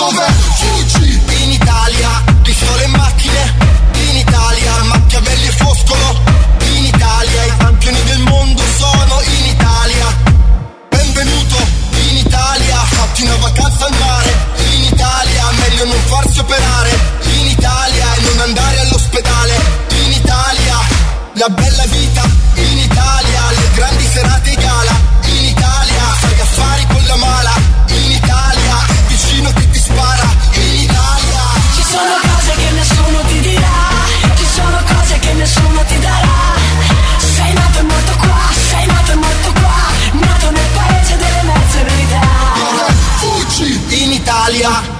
Dove? Fuggi? In Italia, pistole e macchine. In Italia, Machiavelli e Foscolo. In Italia, i campioni del mondo sono in Italia. Benvenuto. In Italia, fatti una vacanza al mare In Italia, meglio non farsi operare. In Italia, e non andare all'ospedale. In Italia, la bella vita. Italia.